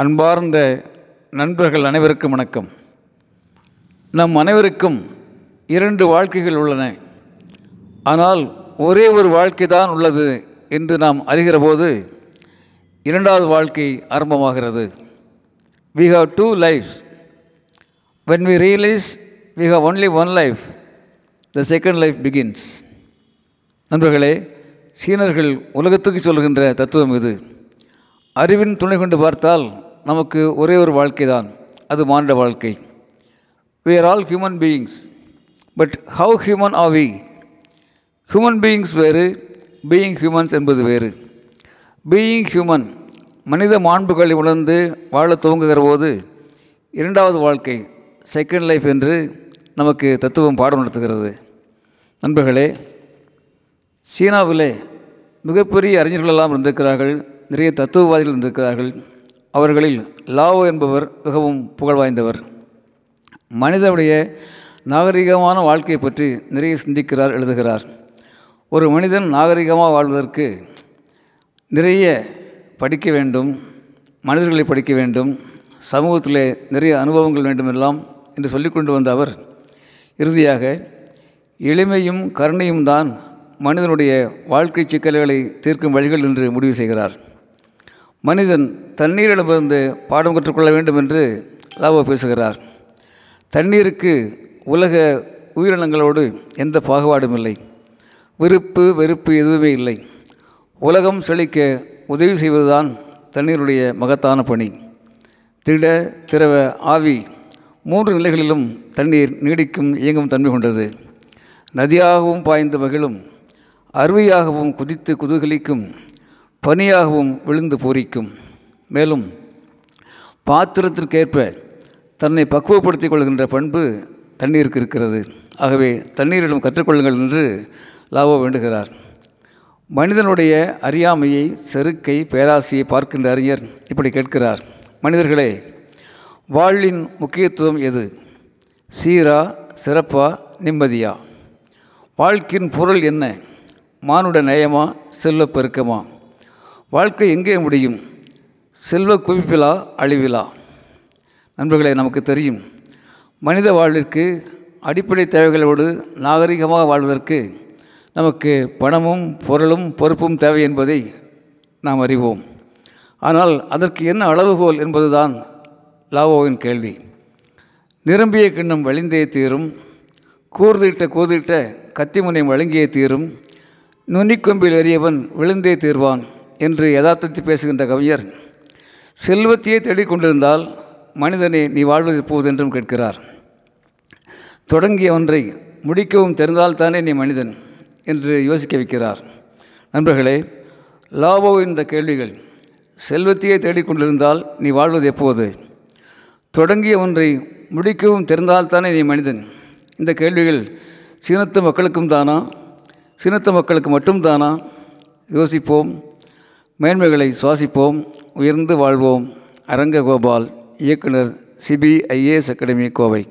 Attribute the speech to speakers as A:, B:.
A: அன்பார்ந்த நண்பர்கள் அனைவருக்கும் வணக்கம். நம் அனைவருக்கும் இரண்டு வாழ்க்கைகள் உள்ளன. ஆனால் ஒரே ஒரு வாழ்க்கை தான் உள்ளது என்று நாம் அறிகிற போது இரண்டாவது வாழ்க்கை ஆரம்பமாகிறது. We have two lives when we realise we have only one life the second life begins நண்பர்களே சீனர்கள் உலகத்துக்கு சொல்கின்ற தத்துவம் இது. அறிவின் துணை கொண்டு பார்த்தால் நமக்கு ஒரே ஒரு வாழ்க்கை தான் அது மானிட வாழ்க்கை. We are all human beings but how human are we human beings வேறு பீயிங் ஹியூமன்ஸ் என்பது வேறு. பீயிங் ஹியூமன் மனித மாண்புகளை உணர்ந்து வாழ துவங்குகிற போது இரண்டாவது வாழ்க்கை செகண்ட் லைஃப் என்று நமக்கு தத்துவம் பாடம் நடத்துகிறது. நண்பர்களே சீனாவிலே மிகப்பெரிய அறிஞர்களெல்லாம் இருந்திருக்கிறார்கள் நிறைய தத்துவவாதிகள் இருந்திருக்கிறார்கள். அவர்களில் லாவோ என்பவர் மிகவும் புகழ் வாய்ந்தவர். மனிதனுடைய நாகரிகமான வாழ்க்கையை பற்றி நிறைய சிந்திக்கிறார் எழுதுகிறார். ஒரு மனிதன் நாகரிகமாக வாழ்வதற்கு நிறைய படிக்க வேண்டும் மனிதர்களை படிக்க வேண்டும் சமூகத்தில் நிறைய அனுபவங்கள் வேண்டுமெல்லாம் என்று சொல்லிக்கொண்டு வந்த அவர் இறுதியாக எளிமையும் கருணையும் தான் மனிதனுடைய வாழ்க்கை சிக்கல்களை தீர்க்கும் வழிகள் என்று முடிவு செய்கிறார். மனிதன் தண்ணீரிடமிருந்து பாடம் கற்றுக்கொள்ள வேண்டும் என்று லாவோ பேசுகிறார். தண்ணீருக்கு உலக உயிரினங்களோடு எந்த பாகுபாடும் இல்லை. விருப்பு வெறுப்பு எதுவுமே இல்லை. உலகம் செழிக்க உதவி செய்வதுதான் தண்ணீருடைய மகத்தான பணி. திட திரவ ஆவி மூன்று நிலைகளிலும் தண்ணீர் நீடிக்கும் இயங்கும் தன்மை கொண்டது. நதியாகவும் பாய்ந்து மகிழும் அருவியாகவும் குதித்து குதூகலிக்கும் பனியாகவும் விழுந்து பூரிக்கும். மேலும் பாத்திரத்திற்கேற்ப தன்னை பக்குவப்படுத்திக் கொள்கின்ற பண்பு தண்ணீருக்கு இருக்கிறது. ஆகவே தண்ணீரிடம் கற்றுக்கொள்ளுங்கள் என்று லாவோ வேண்டுகிறார். மனிதனுடைய அறியாமையை செருக்கை பேராசையை பார்க்கின்ற அறிஞர் இப்படி கேட்கிறார். மனிதர்களே வாழ்வின் முக்கியத்துவம் எது? சீரா சிறப்பா நிம்மதியா? வாழ்க்கையின் பொருள் என்ன? மானுட நேயமா செல்ல பெருக்கமா? வாழ்க்கை எங்கே முடியும்? செல்வ குவிப்பிலா அழிவிலா? நண்பர்களே நமக்கு தெரியும் மனித வாழ்விற்கு அடிப்படை தேவைகளோடு நாகரிகமாக வாழ்வதற்கு நமக்கு பணமும் பொருளும் பொறுப்பும் தேவை என்பதை நாம் அறிவோம். ஆனால் அதற்கு என்ன அளவுகோல் என்பதுதான் லாவோவின் கேள்வி. நிரம்பிய கிண்ணம் வழிந்தே தீரும் கூர்திட்ட கூர்திட்ட கத்திமுனை வழங்கியே தீரும் நுனிக்கொம்பில் எறியவன் விழுந்தே தீர்வான். என்று யதார்த்தத்தை பேசுகின்ற கவிஞர் செல்வத்தையே தேடிக்கொண்டிருந்தால் மனிதனை நீ வாழ்வது போதென்றும் கேட்கிறார். தொடங்கிய ஒன்றை முடிக்கவும் தெரிந்தால்தானே நீ மனிதன் என்று யோசிக்க வைக்கிறார். நண்பர்களே லாவோ இந்த கேள்விகள் செல்வத்தையே தேடிக்கொண்டிருந்தால் நீ வாழ்வது எப்போது? தொடங்கிய ஒன்றை முடிக்கவும் தெரிந்தால்தானே நீ மனிதன்? இந்த கேள்விகள் சீனத்து மக்களுக்கும் தானா? சீனத்து மக்களுக்கு மட்டும்தானா யோசிப்போம். மேன்மைகளை சுவாசிப்போம் உயர்ந்து வாழ்வோம். அரங்ககோபால் இயக்குனர் சிபிஐஏஎஸ் அகாடமி கோவை.